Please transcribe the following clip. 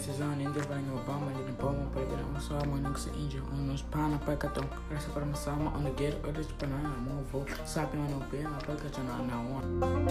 Gracias a un indio no Obama, ele não pode para ver uma só, mano, não se índio, um nos pana, pai, Gracias graça para uma sama, on the get, olha de panana, move, sabe, mano, bem, a pai, catão, na one.